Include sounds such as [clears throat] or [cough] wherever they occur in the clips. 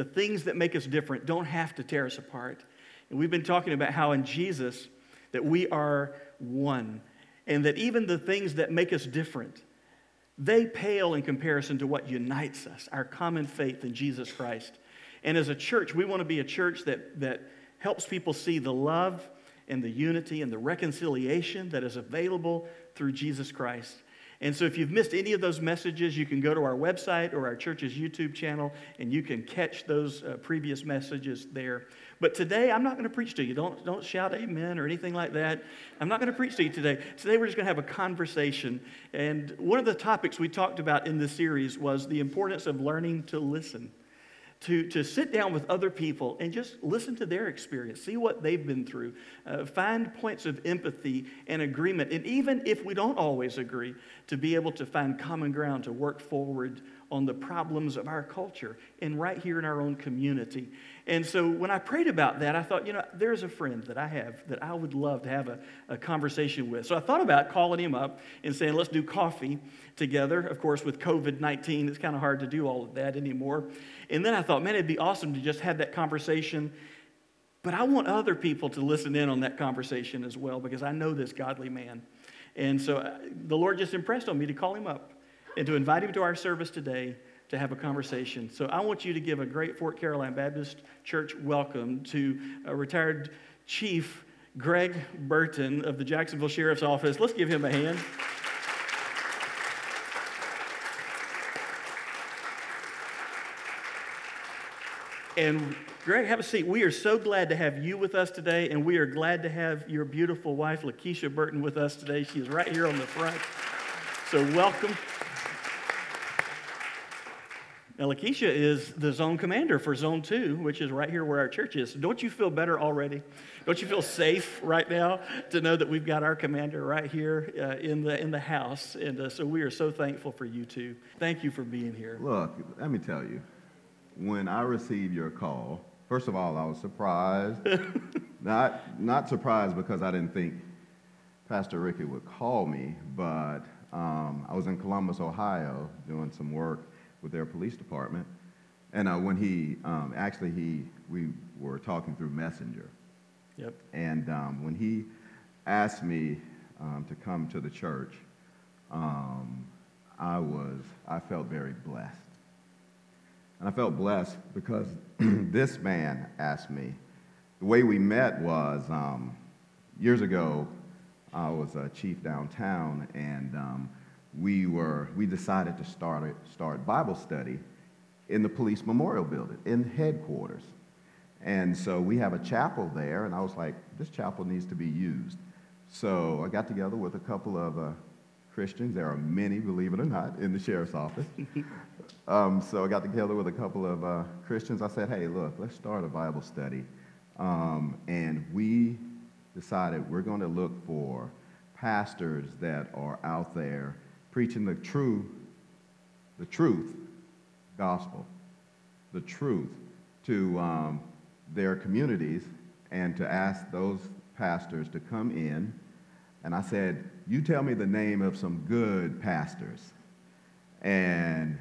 the things that make us different don't have to tear us apart. And we've been talking about how in Jesus that we are one and that even the things that make us different, they pale in comparison to what unites us, our common faith in Jesus Christ. And as a church, we want to be a church that, that helps people see the love and the unity and the reconciliation that is available through Jesus Christ. And so, if you've missed any of those messages, you can go to our website or our church's YouTube channel and you can catch those uh, previous messages there. But today, I'm not going to preach to you. Don't, don't shout amen or anything like that. I'm not going to preach to you today. Today, we're just going to have a conversation. And one of the topics we talked about in this series was the importance of learning to listen to, to sit down with other people and just listen to their experience, see what they've been through, uh, find points of empathy and agreement. And even if we don't always agree, to be able to find common ground to work forward on the problems of our culture and right here in our own community. And so when I prayed about that, I thought, you know, there's a friend that I have that I would love to have a, a conversation with. So I thought about calling him up and saying, let's do coffee together. Of course, with COVID 19, it's kind of hard to do all of that anymore. And then I thought, man, it'd be awesome to just have that conversation. But I want other people to listen in on that conversation as well because I know this godly man. And so uh, the Lord just impressed on me to call him up and to invite him to our service today to have a conversation. So I want you to give a great Fort Caroline Baptist Church welcome to a retired Chief Greg Burton of the Jacksonville Sheriff's Office. Let's give him a hand. And Greg, have a seat. We are so glad to have you with us today, and we are glad to have your beautiful wife, Lakesha Burton, with us today. She is right here on the front. So, welcome. Now, Lakesha is the zone commander for Zone 2, which is right here where our church is. Don't you feel better already? Don't you feel safe right now to know that we've got our commander right here uh, in, the, in the house? And uh, so we are so thankful for you two. Thank you for being here. Look, let me tell you, when I received your call, first of all, I was surprised. [laughs] not, not surprised because I didn't think Pastor Ricky would call me, but um, I was in Columbus, Ohio, doing some work with their police department. And uh, when he, um, actually, he, we were talking through Messenger. Yep. And um, when he asked me um, to come to the church, um, I was, I felt very blessed. And I felt blessed because [clears throat] this man asked me. The way we met was um, years ago, I was a chief downtown, and um, we were we decided to start start Bible study in the police memorial building in headquarters. And so we have a chapel there, and I was like, this chapel needs to be used. So I got together with a couple of uh, Christians. There are many, believe it or not, in the sheriff's office. [laughs] um, so I got together with a couple of uh, Christians. I said, hey, look, let's start a Bible study. Um, and we decided we're going to look for pastors that are out there preaching the true, the truth, gospel, the truth to um, their communities and to ask those pastors to come in. And I said, You tell me the name of some good pastors. And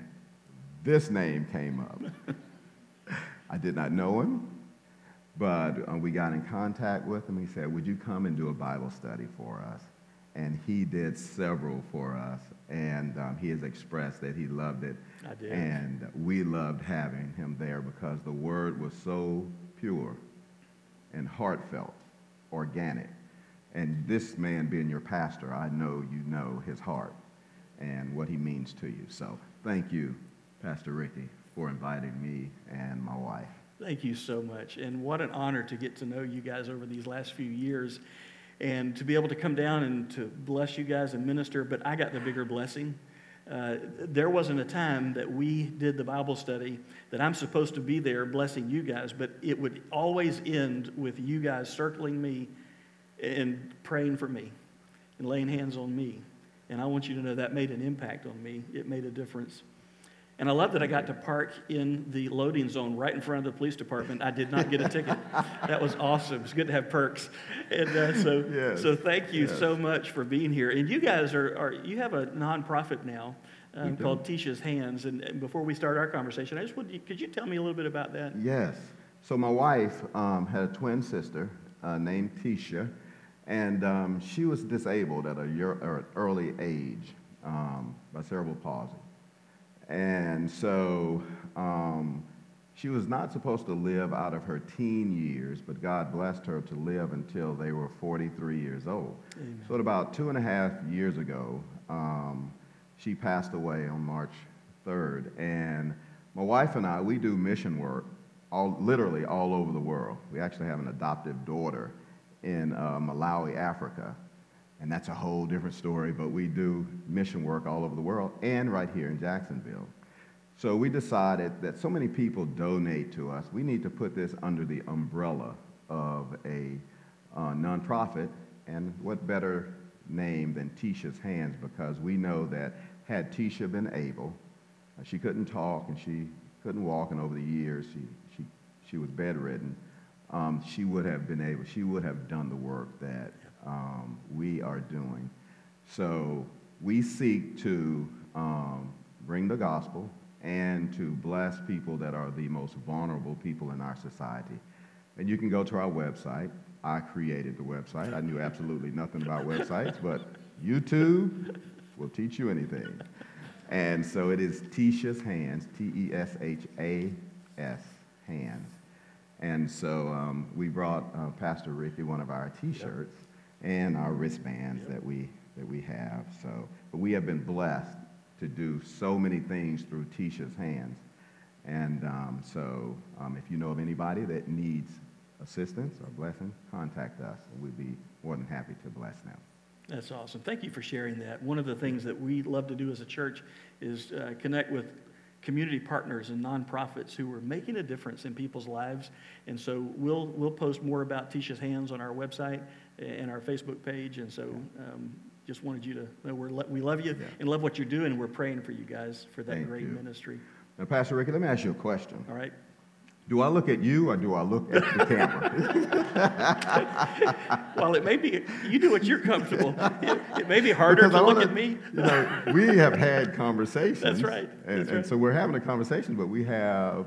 this name came up. [laughs] I did not know him, but uh, we got in contact with him. He said, Would you come and do a Bible study for us? And he did several for us and um, he has expressed that he loved it. I did. And we loved having him there because the word was so pure and heartfelt, organic. And this man being your pastor, I know you know his heart and what he means to you. So thank you, Pastor Ricky, for inviting me and my wife. Thank you so much. And what an honor to get to know you guys over these last few years and to be able to come down and to bless you guys and minister, but I got the bigger blessing. Uh, there wasn't a time that we did the Bible study that I'm supposed to be there blessing you guys, but it would always end with you guys circling me and praying for me and laying hands on me. And I want you to know that made an impact on me. It made a difference. And I love that I got to park in the loading zone right in front of the police department. I did not get a ticket. [laughs] that was awesome. It's good to have perks. And uh, so, yes. so thank you yes. so much for being here. And you guys are, are, you have a nonprofit now um, called Tesha's Hands. And, and, before we start our conversation, I just would, could you tell me a little bit about that? Yes. So my wife um, had a twin sister uh, named Tesha, and um, she was disabled at an early age um, by cerebral palsy. And so um, she was not supposed to live out of her teen years, but God blessed her to live until they were 43 years old. Amen. So, about two and a half years ago, um, she passed away on March 3rd. And my wife and I, we do mission work all, literally all over the world. We actually have an adoptive daughter in uh, Malawi, Africa. And that's a whole different story, but we do mission work all over the world and right here in Jacksonville. So we decided that so many people donate to us, we need to put this under the umbrella of a uh, nonprofit. And what better name than Tesha's Hands because we know that had Tesha been able, she couldn't talk and she couldn't walk, and over the years she, she, she was bedridden. Um, she would have been able, she would have done the work that um, we are doing. So we seek to um, bring the gospel and to bless people that are the most vulnerable people in our society. And you can go to our website. I created the website. I knew absolutely nothing about websites, [laughs] but YouTube will teach you anything. And so it is Tesha's Hands, T E S H A S, Hands. And so um, we brought uh, Pastor Ricky one of our T-shirts yep. and our wristbands yep. that we that we have. So, but we have been blessed to do so many things through Tesha's hands. And um, so, um, if you know of anybody that needs assistance or blessing, contact us, we'd be more than happy to bless them. That's awesome. Thank you for sharing that. One of the things that we love to do as a church is uh, connect with community partners and nonprofits who are making a difference in people's lives. And so we'll, we'll post more about Tesha's Hands on our website and our Facebook page. And so um, just wanted you to know we're, we love you yeah. and love what you're doing. And we're praying for you guys for that Thank great you. ministry. Now, Pastor Ricky, let me ask you a question. All right. Do I look at you or do I look at the camera? [laughs] well, it may be, you do what you're comfortable. It, it may be harder because to wanna, look at me. you know, we have had conversations. That's right. And, That's and right. so we're having a conversation, but we have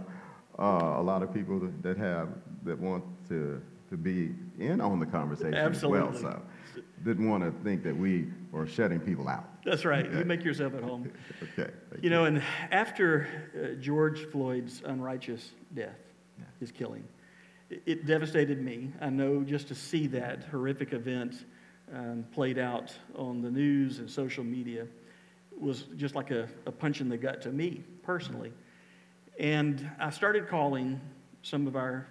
uh, a lot of people that, that, have, that want to, to be in on the conversation Absolutely. as well. So didn't want to think that we were shutting people out. That's right. Okay. You make yourself at home. [laughs] okay. You, you know, and after uh, George Floyd's unrighteous death, his killing. It, it, devastated me. I know just to see that horrific event um, played out on the news and social media was just like a, a punch in the gut to me personally. And I started calling some of our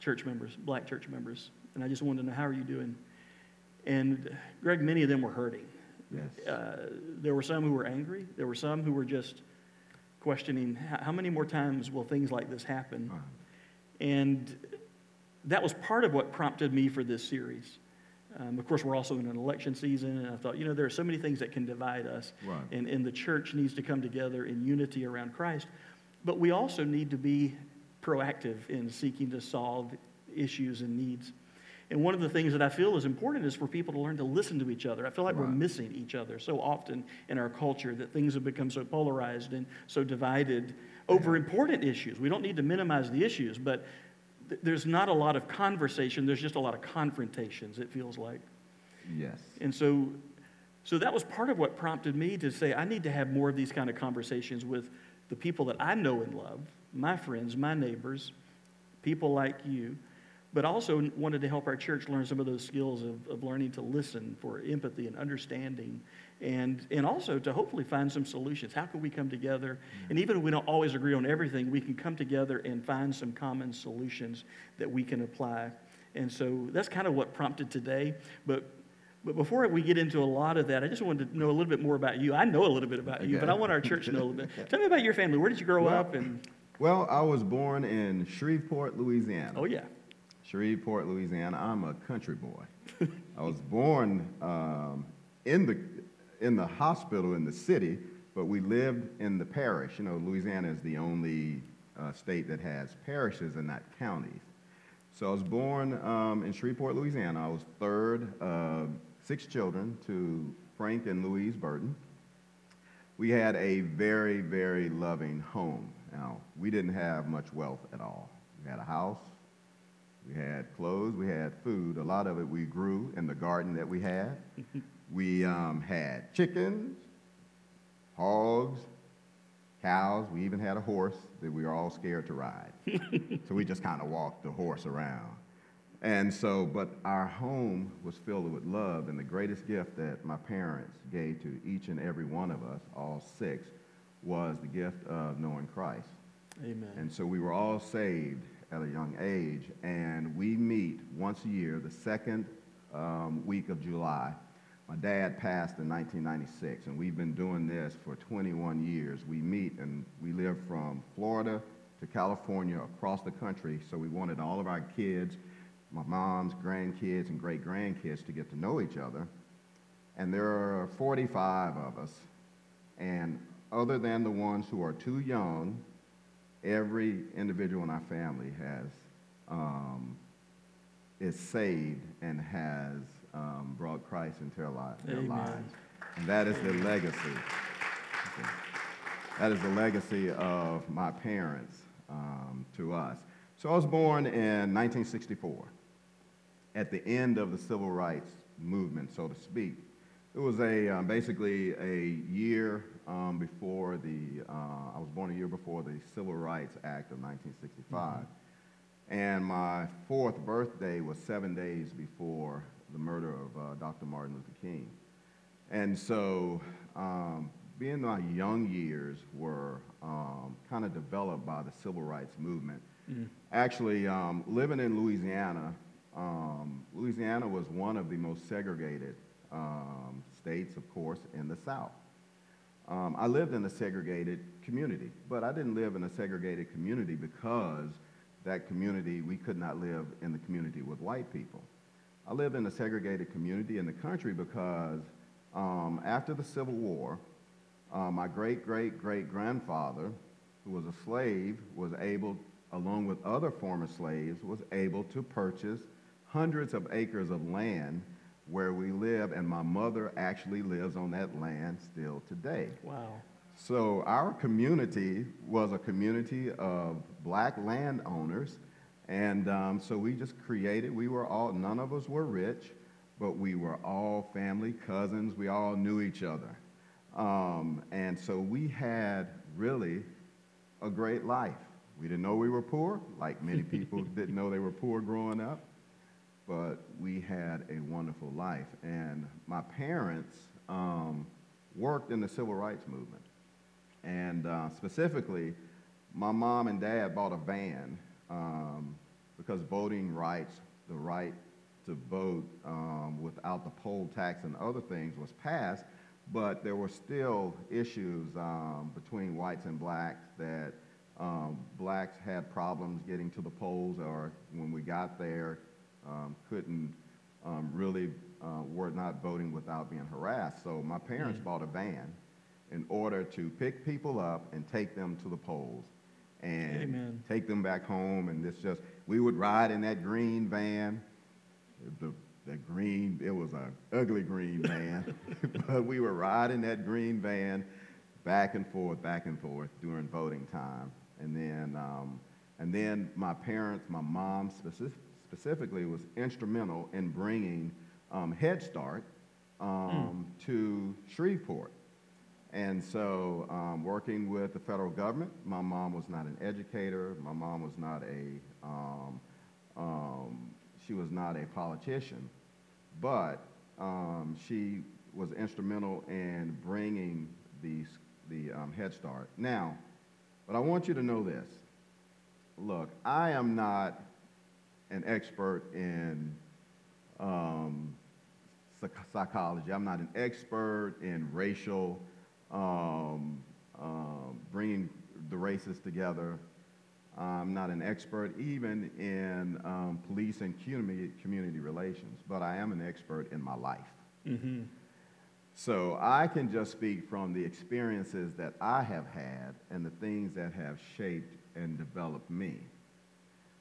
church members, black church members, and I just wanted to know, how are you doing? And Greg, many of them were hurting. Yes. Uh, there were some who were angry. There were some who were just questioning how many more times will things like this happen? And that was part of what prompted me for this series. Um, of course, we're also in an election season, and I thought, you know, there are so many things that can divide us, right. and, and the church needs to come together in unity around Christ. But we also need to be proactive in seeking to solve issues and needs. And one of the things that I feel is important is for people to learn to listen to each other. I feel like right. we're missing each other so often in our culture that things have become so polarized and so divided over important issues. We don't need to minimize the issues, but th- there's not a lot of conversation. There's just a lot of confrontations, it feels like. Yes. And so, so that was part of what prompted me to say, I need to have more of these kind of conversations with the people that I know and love, my friends, my neighbors, people like you but also wanted to help our church learn some of those skills of, of learning to listen for empathy and understanding and, and also to hopefully find some solutions. How can we come together? And even if we don't always agree on everything, we can come together and find some common solutions that we can apply. And so that's kind of what prompted today. But but before we get into a lot of that, I just wanted to know a little bit more about you. I know a little bit about you, but I want our church to know a little bit. [laughs] Tell me about your family. Where did you grow well, up? And well, I was born in Shreveport, Louisiana. Oh yeah. Shreveport, Louisiana. I'm a country boy. [laughs] I was born um, in, the, in the hospital in the city, but we lived in the parish. You know, Louisiana is the only uh, state that has parishes and not counties. So I was born um, in Shreveport, Louisiana. I was third of six children to Frank and Louise Burton. we had a very, very loving home. Now, we didn't have much wealth at all. We had a house, we had clothes, we had food. A lot of it we grew in the garden that we had. [laughs] we um, had chickens, hogs, cows. We even had a horse that we were all scared to ride. [laughs] so we just kind of walked the horse around. And so, but our home was filled with love, and the greatest gift that my parents gave to each and every one of us, all six, was the gift of knowing Christ. Amen. And so we were all saved at a young age, and we meet once a year, the second um, week of July. My dad passed in 1996, and we've been doing this for 21 years. We meet, and we live from Florida to California, across the country, so we wanted all of our kids my mom's grandkids and great grandkids to get to know each other. And there are 45 of us. And other than the ones who are too young, every individual in our family has um, is saved and has um, brought Christ into their, li- their lives. And that is the legacy. That is the legacy of my parents um, to us. So I was born in 1964 at the end of the civil rights movement, so to speak. It was a um, basically a year um, before the, uh, I was born a year before the Civil Rights Act of 1965. And my fourth birthday was seven days before the murder of uh, Dr. Martin Luther King. And so, um, being my young years were um, kind of developed by the civil rights movement. Actually, um, living in Louisiana, um, Louisiana was one of the most segregated um, states, of course, in the South. Um, I lived in a segregated community, but I didn't live in a segregated community because that community, we could not live in the community with white people. I lived in a segregated community in the country because um, after the Civil War, uh, my great great great grandfather, who was a slave, was able, along with other former slaves, was able to purchase hundreds of acres of land where we live, and my mother actually lives on that land still today. Wow. So our community was a community of black landowners, and um, so we just created. We were all none of us were rich, but we were all family, cousins. We all knew each other, um, and so we had really a great life. We didn't know we were poor, like many [laughs] people didn't know they were poor growing up, but we had a wonderful life. And my parents um, worked in the civil rights movement. And uh, specifically, my mom and dad bought a van um, because voting rights, the right to vote um, without the poll tax and other things was passed, but there were still issues um, between whites and blacks that um, blacks had problems getting to the polls or when we got there um, couldn't um, really uh, were not voting without being harassed. So my parents bought a van in order to pick people up and take them to the polls and Amen. take them back home. And it's just, we would ride in that green van. The, the green, it was an ugly green van, [laughs] but we were riding that green van back and forth, back and forth during voting time. And then, um, and then my parents, my mom specific, specifically, was instrumental in bringing um, Head Start um, to Shreveport. And so, um, working with the federal government, my mom was not an educator. My mom was not a, um, um, she was not a politician, but um, she was instrumental in bringing the, the um, Head Start. Now, but I want you to know this. Look, I am not an expert in um, psych- psychology. I'm not an expert in racial, um, um, bringing the races together. I'm not an expert even in um, police and community, community relations, but I am an expert in my life. Mm-hmm. So I can just speak from the experiences that I have had and the things that have shaped and developed me.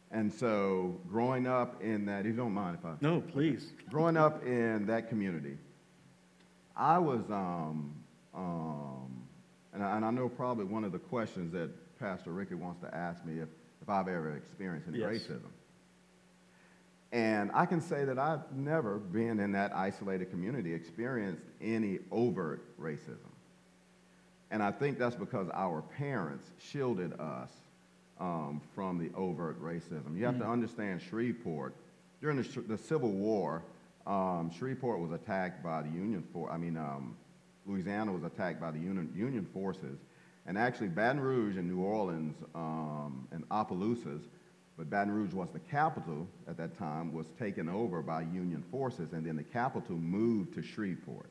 And so growing up in that, if you don't mind if I No, please. growing up in that community, I was um, um, And I, and I know probably one of the questions that Pastor Ricky wants to ask me if, if I've ever experienced any Yes. racism. And I can say that I've never been in that isolated community experienced any overt racism. And I think that's because our parents shielded us um, from the overt racism. You have to understand Shreveport. During the, the Civil War, um, Shreveport was attacked by the Union for I mean, um, Louisiana was attacked by the Union, Union forces. And actually, Baton Rouge and New Orleans um, and Opelousas, but Baton Rouge was the capital at that time, was taken over by Union forces, and then the capital moved to Shreveport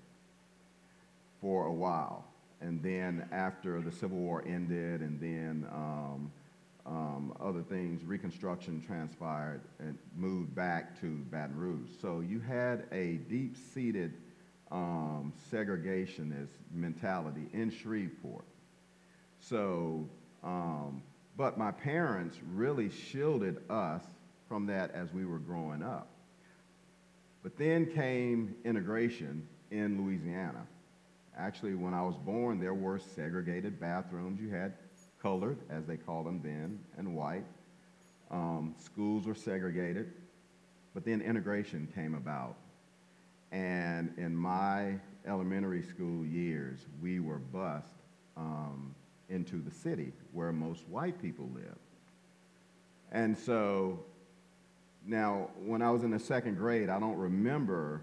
for a while. And then after the Civil War ended, and then um, um, other things, Reconstruction transpired and moved back to Baton Rouge. So you had a deep-seated um, segregationist mentality in Shreveport. So, um, but my parents really shielded us from that as we were growing up. But then came integration in Louisiana. Actually, when I was born, there were segregated bathrooms. You had colored, as they called them then, and white. Um, schools were segregated. But then integration came about. And in my elementary school years, we were bused um, into the city where most white people live. And so now, when I was in the second grade, I don't remember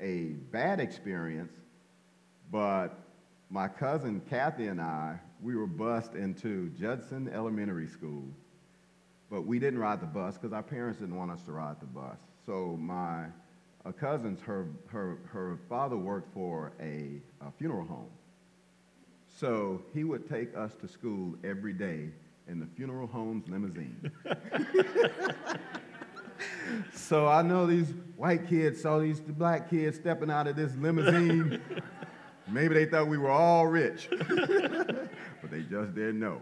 a bad experience, but my cousin Kathy and I, we were bused into Judson Elementary School, but we didn't ride the bus because our parents didn't want us to ride the bus. So my uh, cousins, her, her, her father worked for a, a funeral home. So he would take us to school every day in the funeral home's limousine. [laughs] so I know these white kids saw these black kids stepping out of this limousine. [laughs] Maybe they thought we were all rich, [laughs] but they just didn't know.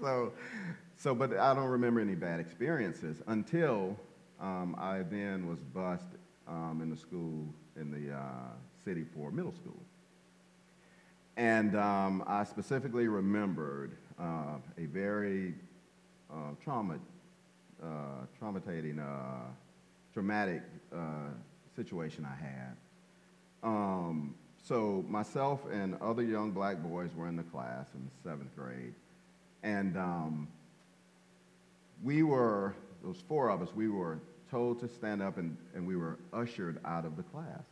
so, so, but I don't remember any bad experiences until um, I then was bused um, in the school in the uh, city for middle school. And um, I specifically remembered uh, a very uh, trauma, uh, traumatizing, uh, traumatic uh, situation I had. Um, so myself and other young black boys were in the class in the seventh grade, and um, we were, those four of us, we were told to stand up and, and we were ushered out of the class.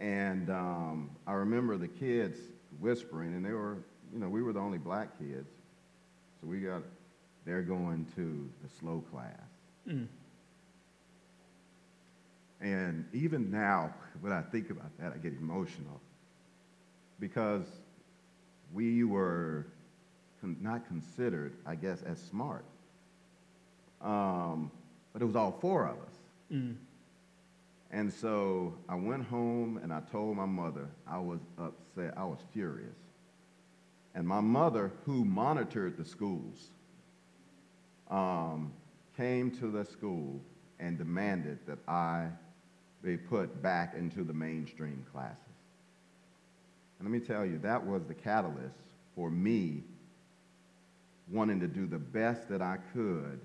And um, I remember the kids whispering, and they were, you know, we were the only black kids. So we got, they're going to the slow class. Mm. And even now, when I think about that, I get emotional because we were con- not considered, I guess, as smart. Um, but it was all four of us. Mm. And so I went home and I told my mother I was upset, I was furious. And my mother, who monitored the schools, um, came to the school and demanded that I be put back into the mainstream classes. And let me tell you, that was the catalyst for me wanting to do the best that I could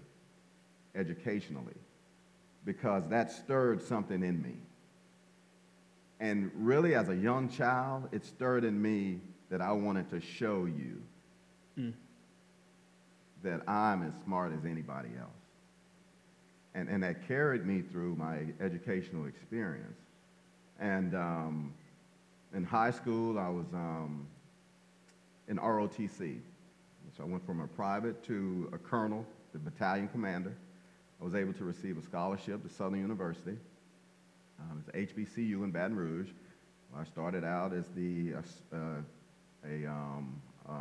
educationally because that stirred something in me. And really, as a young child, it stirred in me that I wanted to show you Mm. that I'm as smart as anybody else. And, and that carried me through my educational experience. And um, in high school, I was um, in ROTC. So I went from a private to a colonel, the battalion commander. I was able to receive a scholarship to Southern University. Um, it's HBCU in Baton Rouge. I started out as the uh, uh, a um, uh,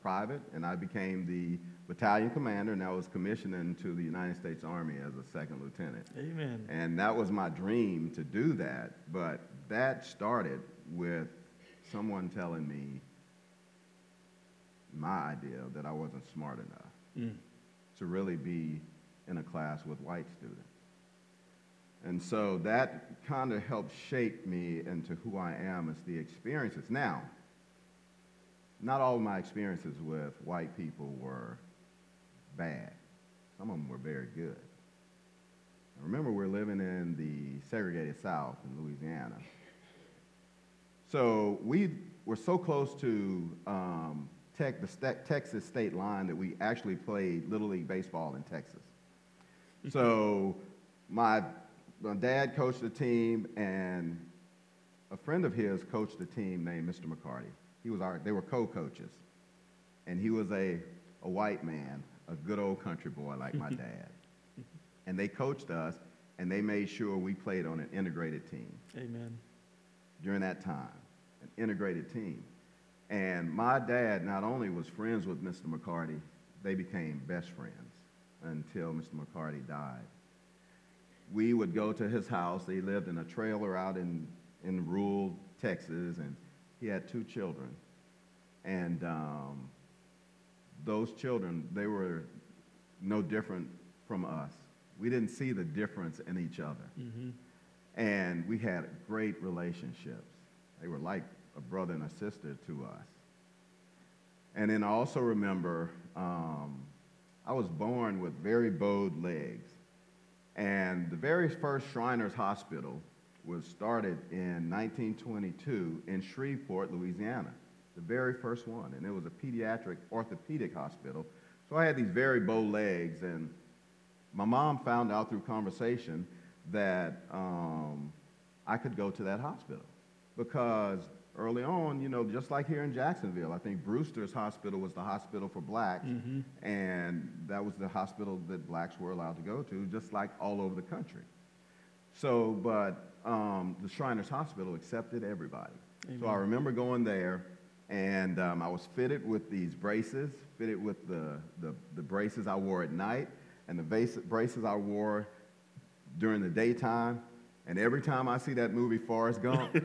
private, and I became the battalion commander, and I was commissioned into the United States Army as a second lieutenant. Amen. And that was my dream to do that, but that started with someone telling me my idea that I wasn't smart enough Mm. to really be in a class with white students. And so that kind of helped shape me into who I am as the experiences. Now, not all my experiences with white people were bad. Some of them were very good. Now, remember, we're living in the segregated South in Louisiana. So we were so close to um, tech, the st- Texas state line that we actually played Little League Baseball in Texas. So my, my dad coached the team, and a friend of his coached the team named Mr. McCarty. He was our, they were co-coaches. And he was a, a white man, a good old country boy like my [laughs] dad. And they coached us, and they made sure we played on an integrated team Amen. during that time, an integrated team. And my dad not only was friends with Mr. McCarty, they became best friends until Mr. McCarty died. We would go to his house. He lived in a trailer out in, in rural Texas, and he had two children. And um, those children, they were no different from us. We didn't see the difference in each other. hmm And we had great relationships. They were like a brother and a sister to us. And then I also remember um, I was born with very bowed legs. And the very first Shriners Hospital was started in 1922 in Shreveport, Louisiana. The very first one. And it was a pediatric orthopedic hospital. So I had these very bow legs. And my mom found out through conversation that um, I could go to that hospital because early on, you know, just like here in Jacksonville, I think Brewster's Hospital was the hospital for blacks, and that was the hospital that blacks were allowed to go to, just like all over the country. So, but um, the Shriners Hospital accepted everybody. So I remember going there, and um, I was fitted with these braces, fitted with the, the, the braces I wore at night, and the base, braces I wore during the daytime. And every time I see that movie, Forrest Gump, [laughs]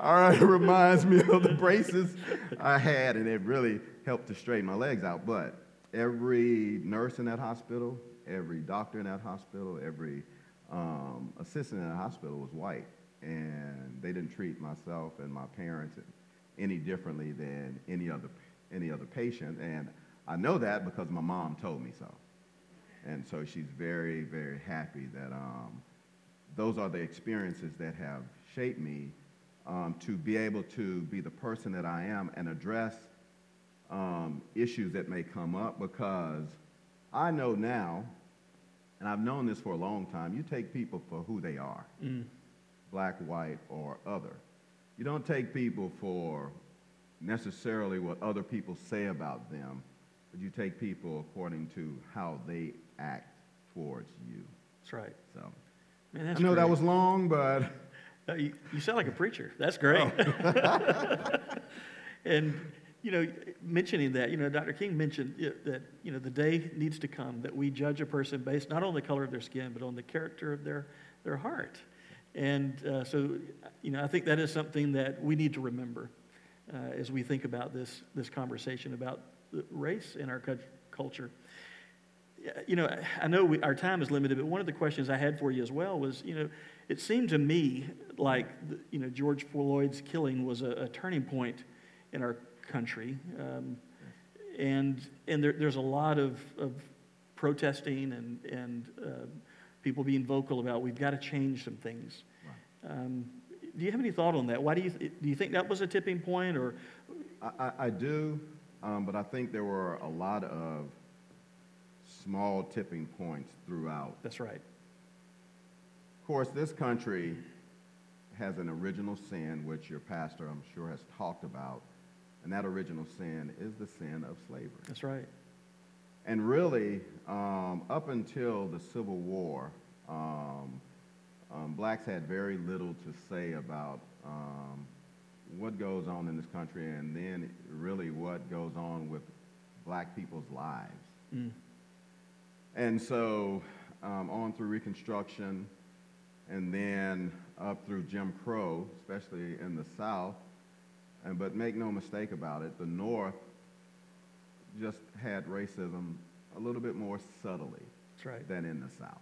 all right, [laughs] it reminds me of the braces I had, and it really helped to straighten my legs out. But every nurse in that hospital, every doctor in that hospital, every um, assistant in that hospital was white, and they didn't treat myself and my parents any differently than any other any other patient. And I know that because my mom told me so. And so she's very, very happy that um, those are the experiences that have shaped me um, to be able to be the person that I am and address um, issues that may come up because I know now, and I've known this for a long time, you take people for who they are Mm. black, white, or other. You don't take people for necessarily what other people say about them, but you take people according to how they act towards you. That's right. So Man, that's I know that was long, but you, you sound like a preacher. That's great. [laughs] and, you know, mentioning that, you know, Dr. King mentioned that, you know, the day needs to come that we judge a person based not on the color of their skin, but on the character of their, their heart. And uh, so, you know, I think that is something that we need to remember uh, as we think about this, this conversation about race in our culture. You know, I know we, our time is limited, but one of the questions I had for you as well was, you know, it seemed to me like, you know, George Floyd's killing was a, a turning point in our country. Um, and and there, there's a lot of, of protesting and, and uh, people being vocal about we've got to change some things. Um, do you have any thought on that? Why do you, th- do you think that was a tipping point or, I, I, I do, um, but I think there were a lot of small tipping points throughout. that's right. Of course, this country has an original sin, which your pastor, I'm sure, has talked about, and that original sin is the sin of slavery. That's right. And really, um, up until the Civil War, um, um, blacks had very little to say about um, what goes on in this country and then really what goes on with black people's lives. Mm. And so um, on through Reconstruction and then up through Jim Crow, especially in the South. And, but make no mistake about it, the North just had racism a little bit more subtly right. than in the South.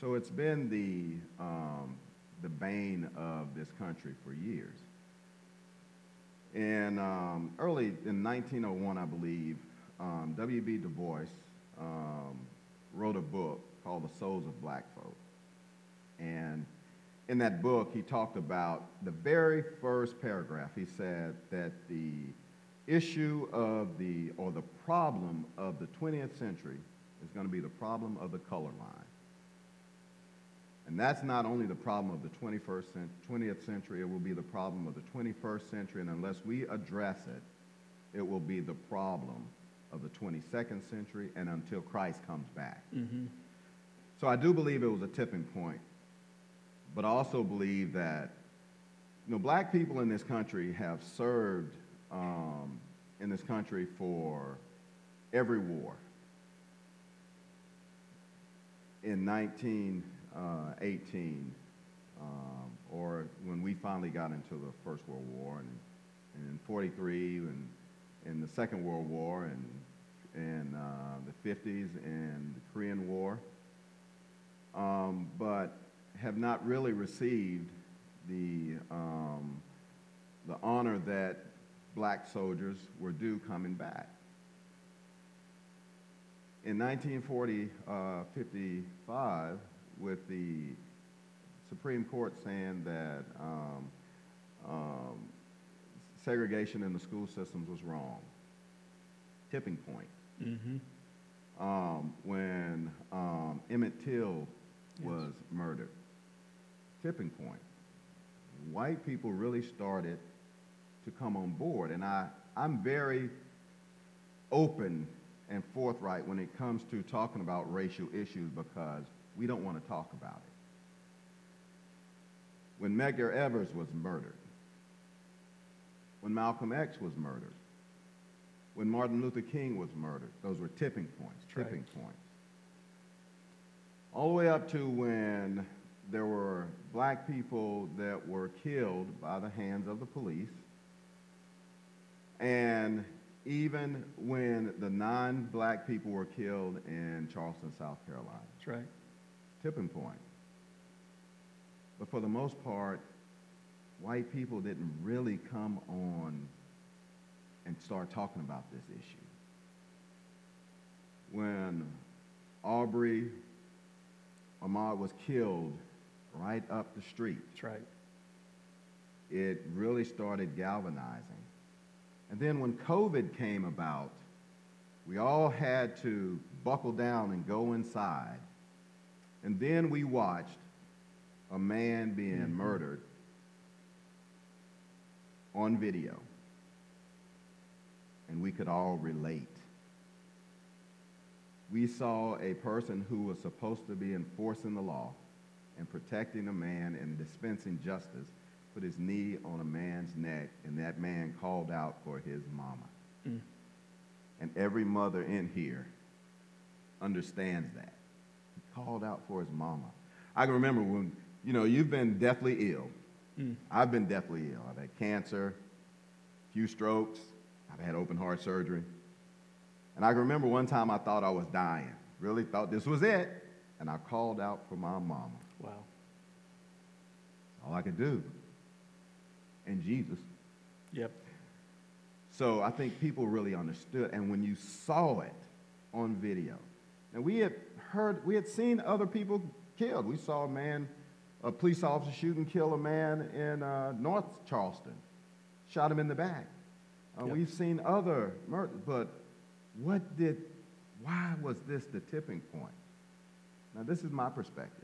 So it's been the, um, the bane of this country for years. In um, early in 1901, I believe, um, W.B. Du Bois um, wrote a book called The Souls of Black Folk. And in that book, he talked about the very first paragraph. He said that the issue of the, or the problem of the 20th century is going to be the problem of the color line. And that's not only the problem of the 21st, 20th century, it will be the problem of the 21st century, and unless we address it, it will be the problem of the 22nd century and until Christ comes back. Mm-hmm. So I do believe it was a tipping point, but I also believe that, you know, black people in this country have served um, in this country for every war. In 1918, um, or when we finally got into the First World War, and, and in 43, and in the Second World War, and in uh, the 50s, and the Korean War, um, but have not really received the, um, the honor that black soldiers were due coming back. In 1940, uh, 55, with the Supreme Court saying that um, um, segregation in the school systems was wrong, tipping point. Mm-hmm. Um, when um, Emmett Till Yes. was murdered, tipping point. White people really started to come on board, and I, I'm very open and forthright when it comes to talking about racial issues because we don't want to talk about it. When Medgar Evers was murdered, when Malcolm X was murdered, when Martin Luther King was murdered, those were tipping points, That's right. tipping points. All the way up to when there were black people that were killed by the hands of the police. And even when the non black people were killed in Charleston, South Carolina. That's right. Tipping point. But for the most part, white people didn't really come on and start talking about this issue. When Arbery Ahmaud was killed right up the street, That's right. it really started galvanizing. And then when COVID came about, we all had to buckle down and go inside. And then we watched a man being mm-hmm. murdered on video. And we could all relate. We saw a person who was supposed to be enforcing the law and protecting a man and dispensing justice put his knee on a man's neck, and that man called out for his mama. Mm. And every mother in here understands that. He called out for his mama. I can remember when, you know, you've been deathly ill. Mm. I've been deathly ill. I've had cancer, a few strokes, I've had open heart surgery. And I can remember one time I thought I was dying, really thought this was it, and I called out for my mama. Wow. All I could do. And Jesus. Yep. So I think people really understood. And when you saw it on video, and we had heard, we had seen other people killed. We saw a man, a police officer shoot and kill a man in uh, North Charleston, shot him in the back. Uh, Yep. We've seen other murders, but what did, why was this the tipping point? Now, this is my perspective.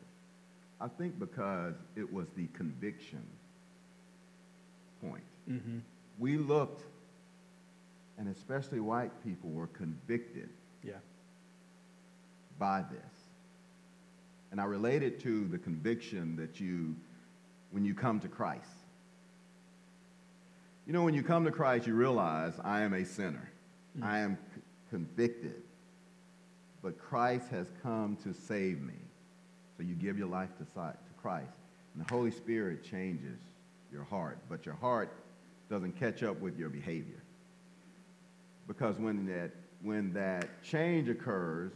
I think because it was the conviction point Mm-hmm. we looked, and especially white people were convicted Yeah. by this. And I relate it to the conviction that you, when you come to Christ. You know, when you come to Christ, you realize I am a sinner. I am c- convicted. But Christ has come to save me. So you give your life to, to Christ. And the Holy Spirit changes your heart. But your heart doesn't catch up with your behavior. Because when that, when that change occurs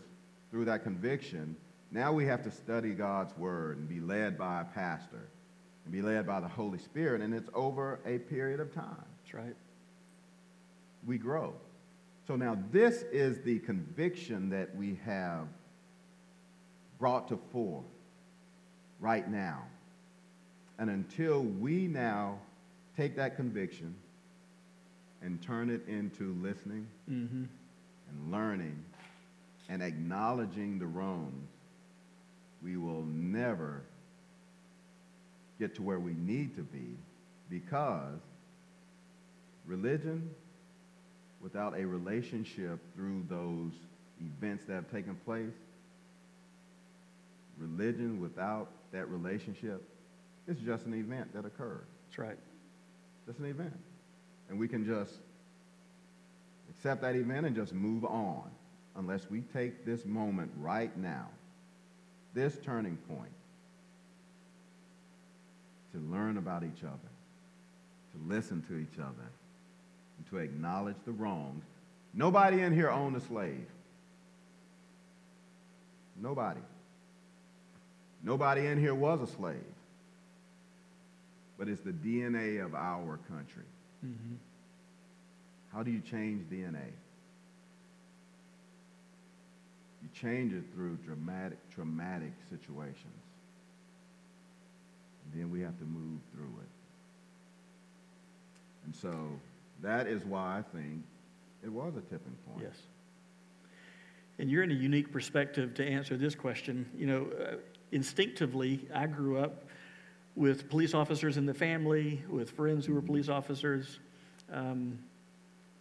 through that conviction, now we have to study God's word and be led by a pastor and be led by the Holy Spirit, and it's over a period of time. That's right. we grow. So now this is the conviction that we have brought to fore right now. And until we now take that conviction and turn it into listening Mm-hmm. and learning and acknowledging the wrongs, we will never get to where we need to be because religion without a relationship through those events that have taken place, religion without that relationship, it's just an event that occurred. That's right. Just an event. And we can just accept that event and just move on unless we take this moment right now, this turning point, to learn about each other, to listen to each other, and to acknowledge the wrongs. Nobody in here owned a slave. Nobody. Nobody in here was a slave. But it's the DNA of our country. Mm-hmm. How do you change DNA? You change it through dramatic, traumatic situations. And then we have to move through it. And so that is why I think it was a tipping point. Yes. And you're in a unique perspective to answer this question. You know, uh, instinctively, I grew up with police officers in the family, with friends who were police officers. Um,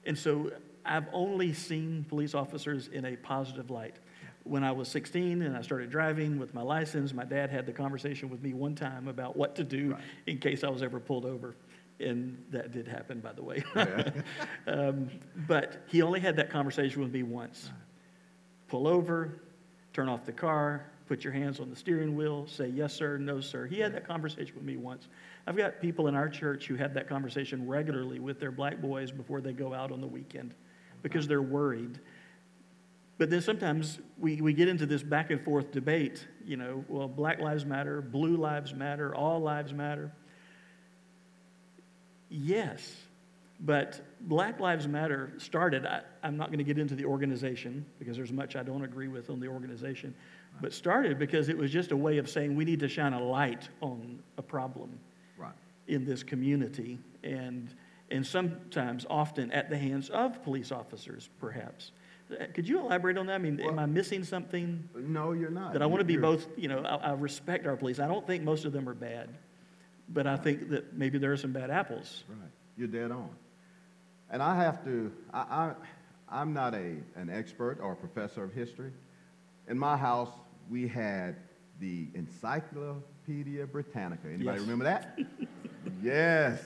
and so I've only seen police officers in a positive light. When I was 16 and I started driving with my license, my dad had the conversation with me one time about what to do Right. in case I was ever pulled over. And that did happen, by the way. [laughs] Yeah. [laughs] um, but he only had that conversation with me once. Pull over, turn off the car, put your hands on the steering wheel, say yes, sir, no, sir. He had that conversation with me once. I've got people in our church who have that conversation regularly with their black boys before they go out on the weekend because they're worried. But then sometimes we, we get into this back and forth debate, you know, well, Black Lives Matter, Blue Lives Matter, all lives matter. Yes, but Black Lives Matter started, I, I'm not going to get into the organization because there's much I don't agree with on the organization, but started because it was just a way of saying we need to shine a light on a problem Right. in this community and, and sometimes often at the hands of police officers, perhaps. Uh, Could you elaborate on that? I mean, am I missing something? No, you're not. That I want to be You're- both, you know, I, I respect our police. I don't think most of them are bad, but I think that maybe there are some bad apples. Right. You're dead on. And I have to, I, I, I'm not a, an expert or a professor of history. In my house, we had the Encyclopedia Britannica. Anybody Yes. remember that? [laughs] yes.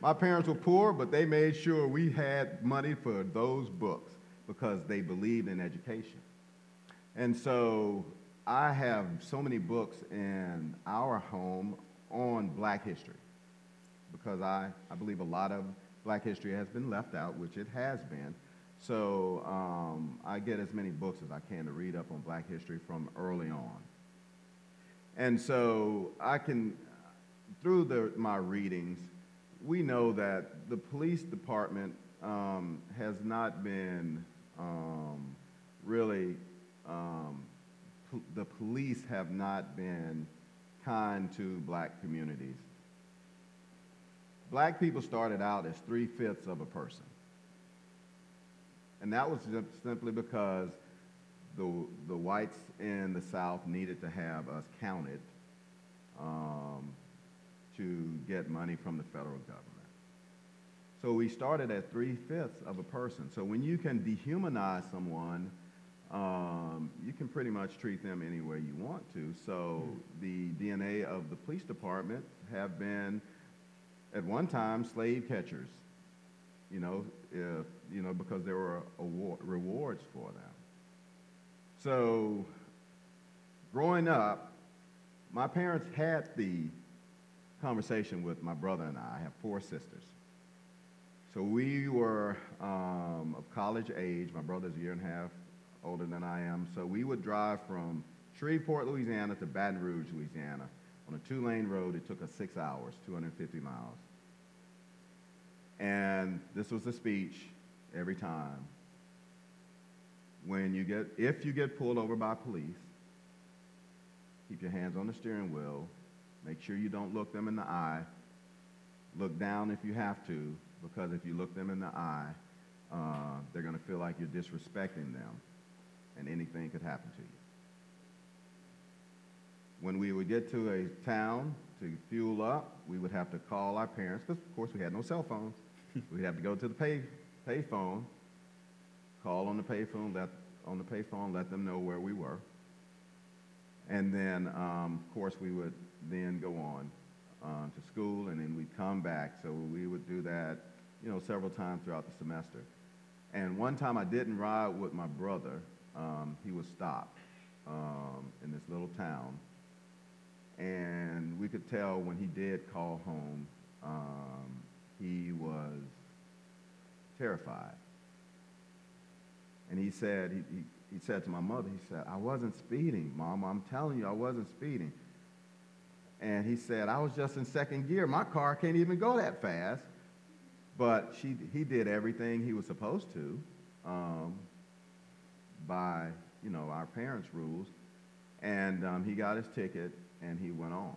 My parents were poor, but they made sure we had money for those books because they believed in education. And so I have so many books in our home on black history because I, I believe a lot of black history has been left out, which it has been. So um, I get as many books as I can to read up on black history from early on. And so I can, through the, my readings, we know that the police department um, has not been um, really, um, the police have not been kind to black communities. Black people started out as three fifths of a person. And that was sim- simply because the, the whites in the South needed to have us counted um, to get money from the federal government. So we started at three fifths of a person. So when you can dehumanize someone, um, you can pretty much treat them any way you want to. So the DNA of the police department have been, at one time, slave catchers. You know, if, you know, because there were award, rewards for them. So, growing up, my parents had the conversation with my brother and I. I have four sisters. So we were um, of college age. My brother's a year and a half older than I am. So we would drive from Shreveport, Louisiana to Baton Rouge, Louisiana. On a two-lane road, it took us six hours, 250 miles. And this was the speech every time. When you get, if you get pulled over by police, keep your hands on the steering wheel. Make sure you don't look them in the eye. Look down if you have to, because if you look them in the eye, uh, they're going to feel like you're disrespecting them, and anything could happen to you. When we would get to a town to fuel up, we would have to call our parents, because of course we had no cell phones. [laughs] We'd have to go to the pay pay phone, call on the payphone, let on the pay phone, let them know where we were, and then um, of course we would then go on uh, to school, and then we'd come back. So we would do that, you know, several times throughout the semester. And one time I didn't ride with my brother. Um, he was stopped um, in this little town, and we could tell when he did call home, um, he was terrified. And he said, he, he, he said to my mother, he said, I wasn't speeding, Mom. I'm telling you, I wasn't speeding. And he said, I was just in second gear. My car can't even go that fast. But she, he did everything he was supposed to um, by, you know, our parents' rules. And um, he got his ticket and he went on.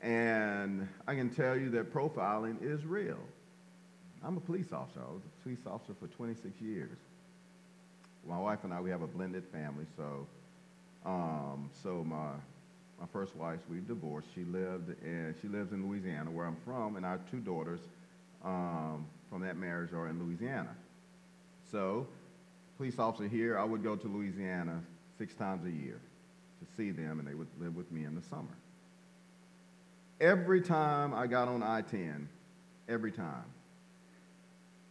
And I can tell you that profiling is real. I'm a police officer. I was a police officer for 26 years. My wife and I, we have a blended family. So, um, so my my first wife, we've divorced. She lived and she lives in Louisiana, where I'm from, and our two daughters um, from that marriage are in Louisiana. So, police officer here, I would go to Louisiana six times a year to see them, and they would live with me in the summer. Every time I got on I-10, every time,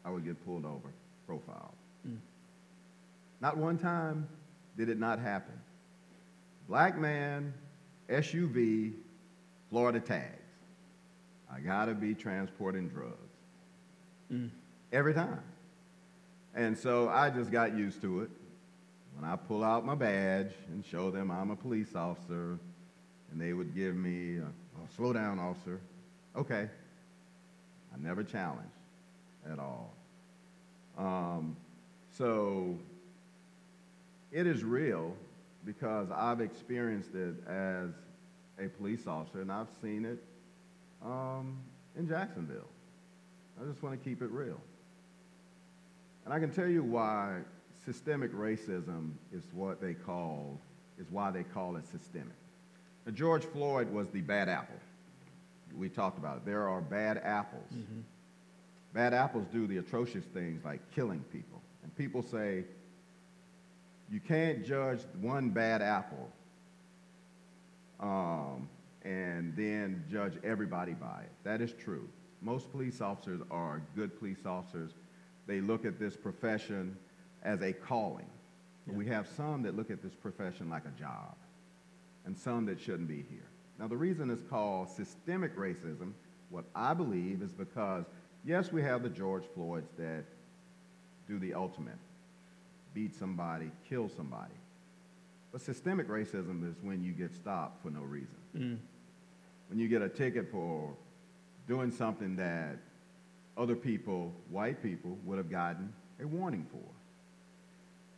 I would get pulled over, profiled. Mm. Not one time did it not happen. Black man, SUV, Florida tags. I gotta be transporting drugs. Mm. Every time. And so I just got used to it. When I pull out my badge and show them I'm a police officer, and they would give me, a, oh, slow down, officer. Okay. I never challenged at all. Um, so it is real because I've experienced it as a police officer and I've seen it um, in Jacksonville. I just want to keep it real. And I can tell you why systemic racism is what they call, is why they call it systemic. Now, George Floyd was the bad apple. We talked about it. There are bad apples. Mm-hmm. Bad apples do the atrocious things like killing people. And people say, you can't judge one bad apple um, and then judge everybody by it. That is true. Most police officers are good police officers. They look at this profession as a calling. Yeah. We have some that look at this profession like a job, and some that shouldn't be here. Now, the reason it's called systemic racism, what I believe, is because, yes, we have the George Floyds that do the ultimate beat somebody, kill somebody. But systemic racism is when you get stopped for no reason. Mm. When you get a ticket for doing something that other people, white people, would have gotten a warning for.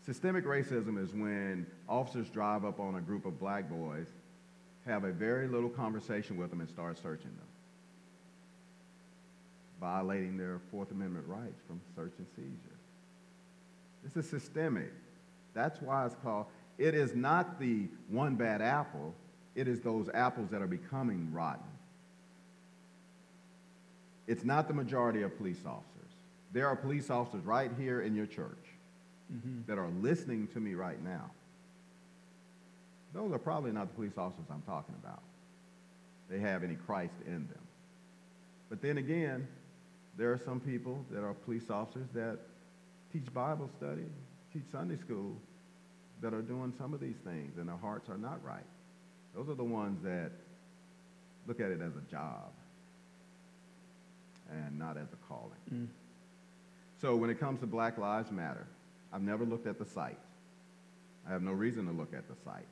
Systemic racism is when officers drive up on a group of black boys, have a very little conversation with them, and start searching them, violating their Fourth Amendment rights from search and seizure. This is systemic. That's why it's called, it is not the one bad apple, it is those apples that are becoming rotten. It's not the majority of police officers. There are police officers right here in your church mm-hmm. that are listening to me right now. Those are probably not the police officers I'm talking about. They have any Christ in them. But then again, there are some people that are police officers that teach Bible study, teach Sunday school, that are doing some of these things and their hearts are not right. Those are the ones that look at it as a job and not as a calling. Mm. So when it comes to Black Lives Matter, I've never looked at the site. I have no reason to look at the site.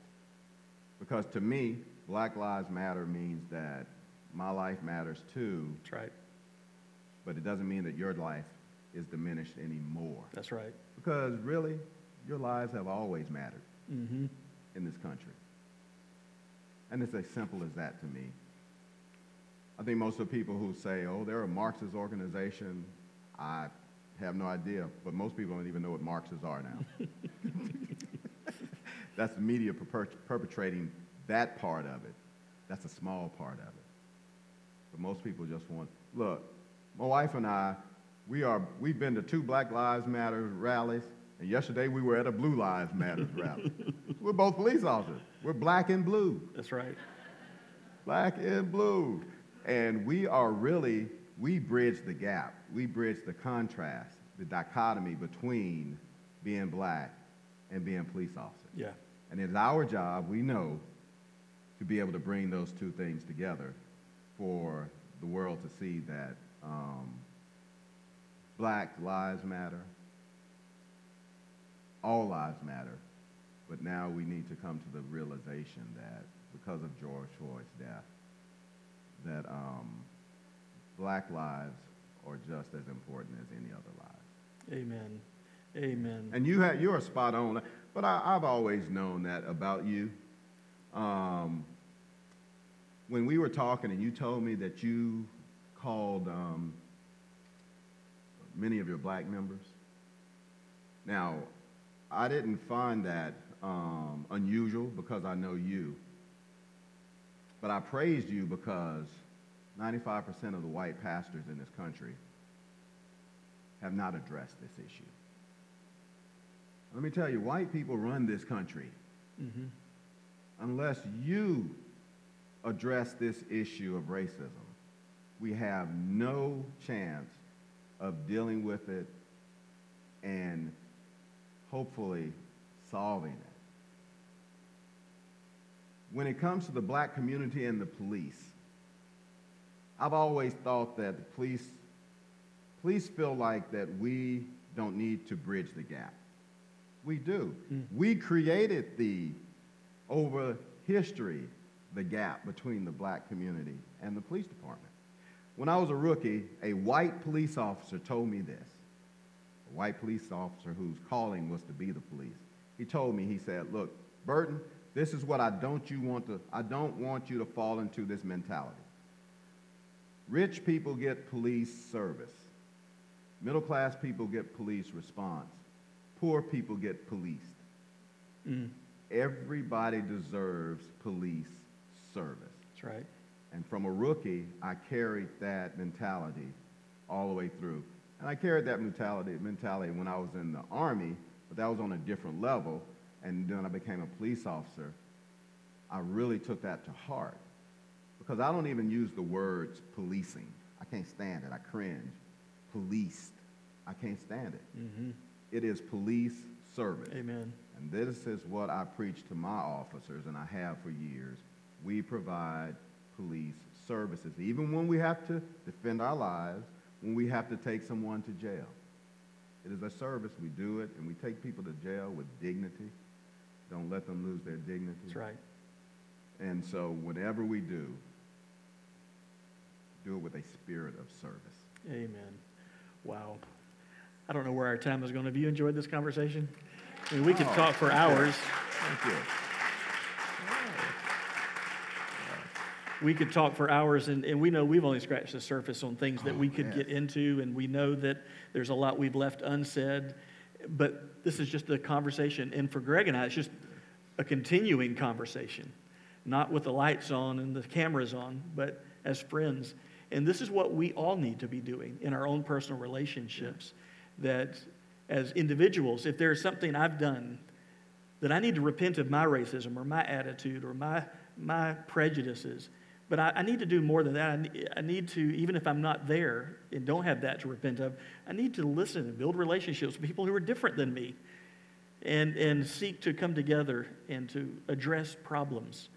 Because to me, Black Lives Matter means that my life matters too. That's right. But it doesn't mean that your life is diminished anymore. That's right. Because really, your lives have always mattered Mm-hmm. in this country. And it's as simple as that to me. I think most of the people who say, oh, they're a Marxist organization, I have no idea, but most people don't even know what Marxists are now. [laughs] That's the media perpetrating that part of it. That's a small part of it. But most people just want, look, my wife and I, we are, we've been to two Black Lives Matter rallies, and yesterday we were at a Blue Lives Matter rally. [laughs] We're both police officers. We're black and blue That's right. black and blue. And we are really, we bridge the gap. We bridge the contrast, the dichotomy between being black and being a police officer. Yeah. And it's our job, we know, to be able to bring those two things together for the world to see that um, black lives matter, all lives matter, but now we need to come to the realization that because of George Floyd's death, that um, black lives are just as important as any other lives. Amen. Amen. And you have, you're spot on. But I, I've always known that about you. Um, when we were talking and you told me that you called um, many of your black members, now, I didn't find that um, unusual because I know you. But I praised you because 95% of the white pastors in this country have not addressed this issue. Let me tell you, white people run this country. Mm-hmm. Unless you address this issue of racism, we have no chance of dealing with it and hopefully solving it. When it comes to the black community and the police, I've always thought that the police, police feel like that we don't need to bridge the gap. We do. Mm. We created the, over history, the gap between the black community and the police department. When I was a rookie, a white police officer told me this. A white police officer whose calling was to be the police. He told me, he said, look, Burton, this is what I don't you want to, I don't want you to fall into this mentality. Rich people get police service. Middle class people get police response. Poor people get policed. Mm. Everybody deserves police service. That's right. And from a rookie, I carried that mentality all the way through. And I carried that mentality, mentality when I was in the Army, but that was on a different level. And then I became a police officer. I really took that to heart because I don't even use the words policing. I can't stand it. I cringe. Policed. I can't stand it. Mm-hmm. It is police service. Amen. And this is what I preach to my officers, and I have for years. We provide police services, even when we have to defend our lives, when we have to take someone to jail. It is a service. We do it, and we take people to jail with dignity. Don't let them lose their dignity. That's right. And so, whatever we do, do it with a spirit of service. Amen. Wow. I don't know where our time is going. Have you enjoyed this conversation? I mean, we could Oh, talk for hours. Thank you. We could talk for hours, and, and we know we've only scratched the surface on things that Oh, we could yes. get into, and we know that there's a lot we've left unsaid. But this is just a conversation. And for Greg and I, it's just a continuing conversation, not with the lights on and the cameras on, but as friends. And this is what we all need to be doing in our own personal relationships. That as individuals, if there's something I've done that I need to repent of my racism or my attitude or my, my prejudices. But I, I need to do more than that. I need, I need to, even if I'm not there and don't have that to repent of, I need to listen and build relationships with people who are different than me and, and seek to come together and to address problems,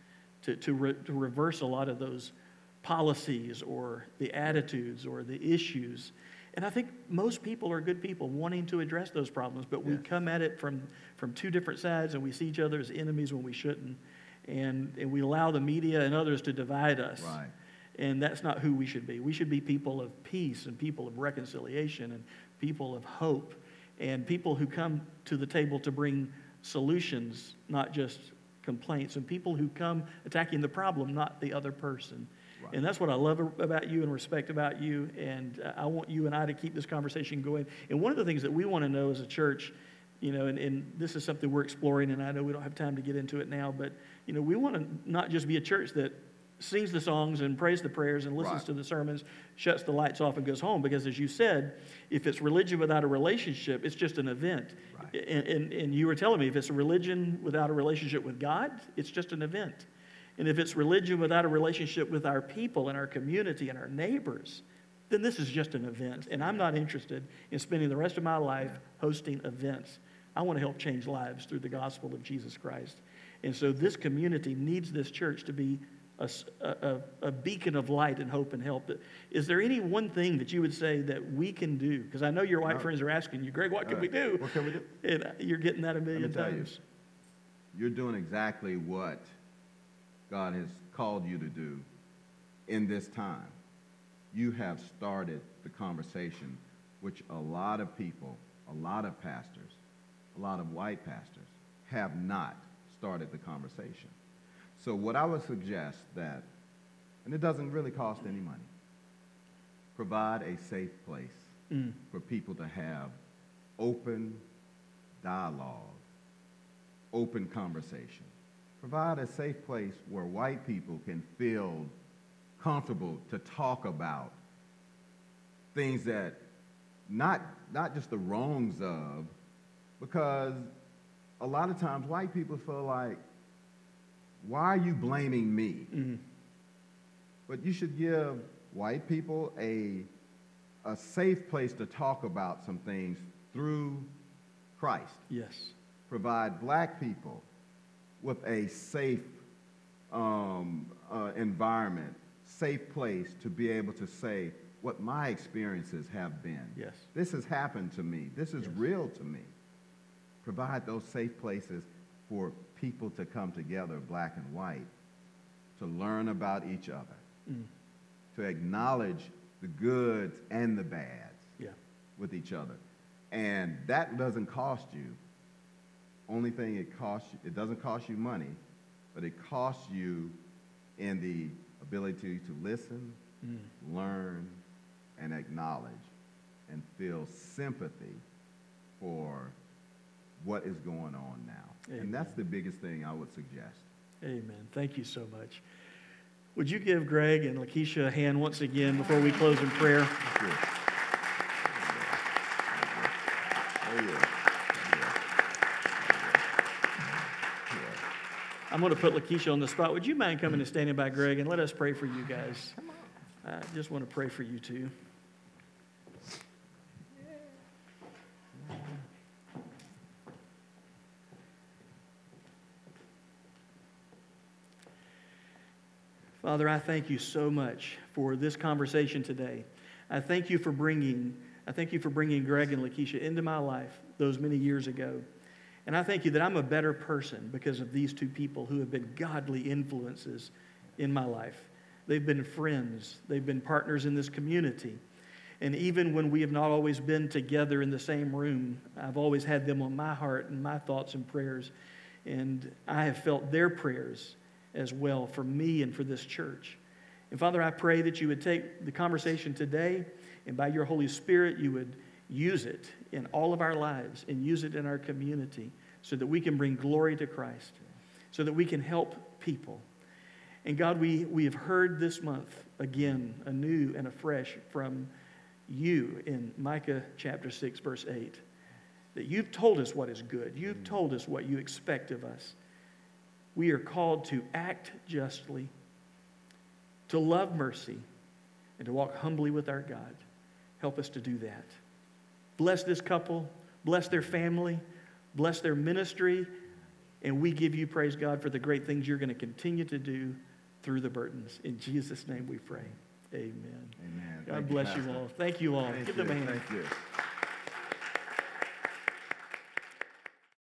to, to, re, to reverse a lot of those policies or the attitudes or the issues. And I think most people are good people wanting to address those problems, but we come at it from, from two different sides and we see each other as enemies when we shouldn't. And, and we allow the media and others to divide us. Right. And that's not who we should be. We should be people of peace and people of reconciliation and people of hope, and people who come to the table to bring solutions, not just complaints, and people who come attacking the problem, not the other person. Right. And that's what I love about you and respect about you. And uh, I want you and I to keep this conversation going. And one of the things that we want to know as a church, you know, and, and this is something we're exploring, and I know we don't have time to get into it now, but, you know, we want to not just be a church that sings the songs and prays the prayers and listens Right. to the sermons, shuts the lights off and goes home. Because as you said, if it's religion without a relationship, it's just an event. Right. And, and, and you were telling me if it's a religion without a relationship with God, it's just an event. And if it's religion without a relationship with our people and our community and our neighbors, then this is just an event. And I'm not interested in spending the rest of my life hosting events. I want to help change lives through the gospel of Jesus Christ. And so this community needs this church to be a a beacon of light and hope and help. Is there any one thing that you would say that we can do? Because I know your white No. friends are asking you, Greg, what can All we do? What can we do? And you're getting that a million tell you. times. You're doing exactly what God has called you to do in this time. You have started the conversation, which a lot of people, a lot of pastors, a lot of white pastors have not started the conversation. So what I would suggest that, and it doesn't really cost any money, provide a safe place Mm. for people to have open dialogue, open conversation. Provide a safe place where white people can feel comfortable to talk about things that not not just the wrongs of because a lot of times white people feel like why are you blaming me Mhm. but you should give white people a, a safe place to talk about some things through Christ. Yes. Provide black people with a safe um, uh, environment, safe place to be able to say what my experiences have been. Yes. This has happened to me. This is Yes. real to me. Provide those safe places for people to come together, black and white, to learn about each other Mm. to acknowledge the goods and the bads Yeah. with each other. And that doesn't cost you. Only thing it costs you, it doesn't cost you money, but it costs you in the ability to listen, Mm. learn, and acknowledge and feel sympathy for what is going on now. Amen. And that's the biggest thing I would suggest. Amen. Thank you so much. Would you give Greg and Lakesha a hand once again before we close in prayer? Sure. I'm going to put Lakesha on the spot. Would you mind coming and standing by Greg and let us pray for you guys? I just want to pray for you too. Father, I thank you so much for this conversation today. I thank you for bringing, I thank you for bringing Greg and Lakesha into my life those many years ago. And I thank you that I'm a better person because of these two people who have been godly influences in my life. They've been friends, they've been partners in this community. And even when we have not always been together in the same room, I've always had them on my heart and my thoughts and prayers. And I have felt their prayers as well for me and for this church. And Father, I pray that you would take the conversation today and by your Holy Spirit, you would use it in all of our lives and use it in our community so that we can bring glory to Christ, so that we can help people. And God, we, we have heard this month again, anew and afresh from you in Micah chapter 6, verse 8, that you've told us what is good. You've mm. told us what you expect of us. We are called to act justly, to love mercy, and to walk humbly with our God. Help us to do that. Bless this couple, bless their family, bless their ministry, and we give you praise, God, for the great things you're going to continue to do through the Burtons. In Jesus' name we pray. Amen. Amen. God Thank bless you Pastor. all. Thank you all. Thank Give you. them a hand. Thank you.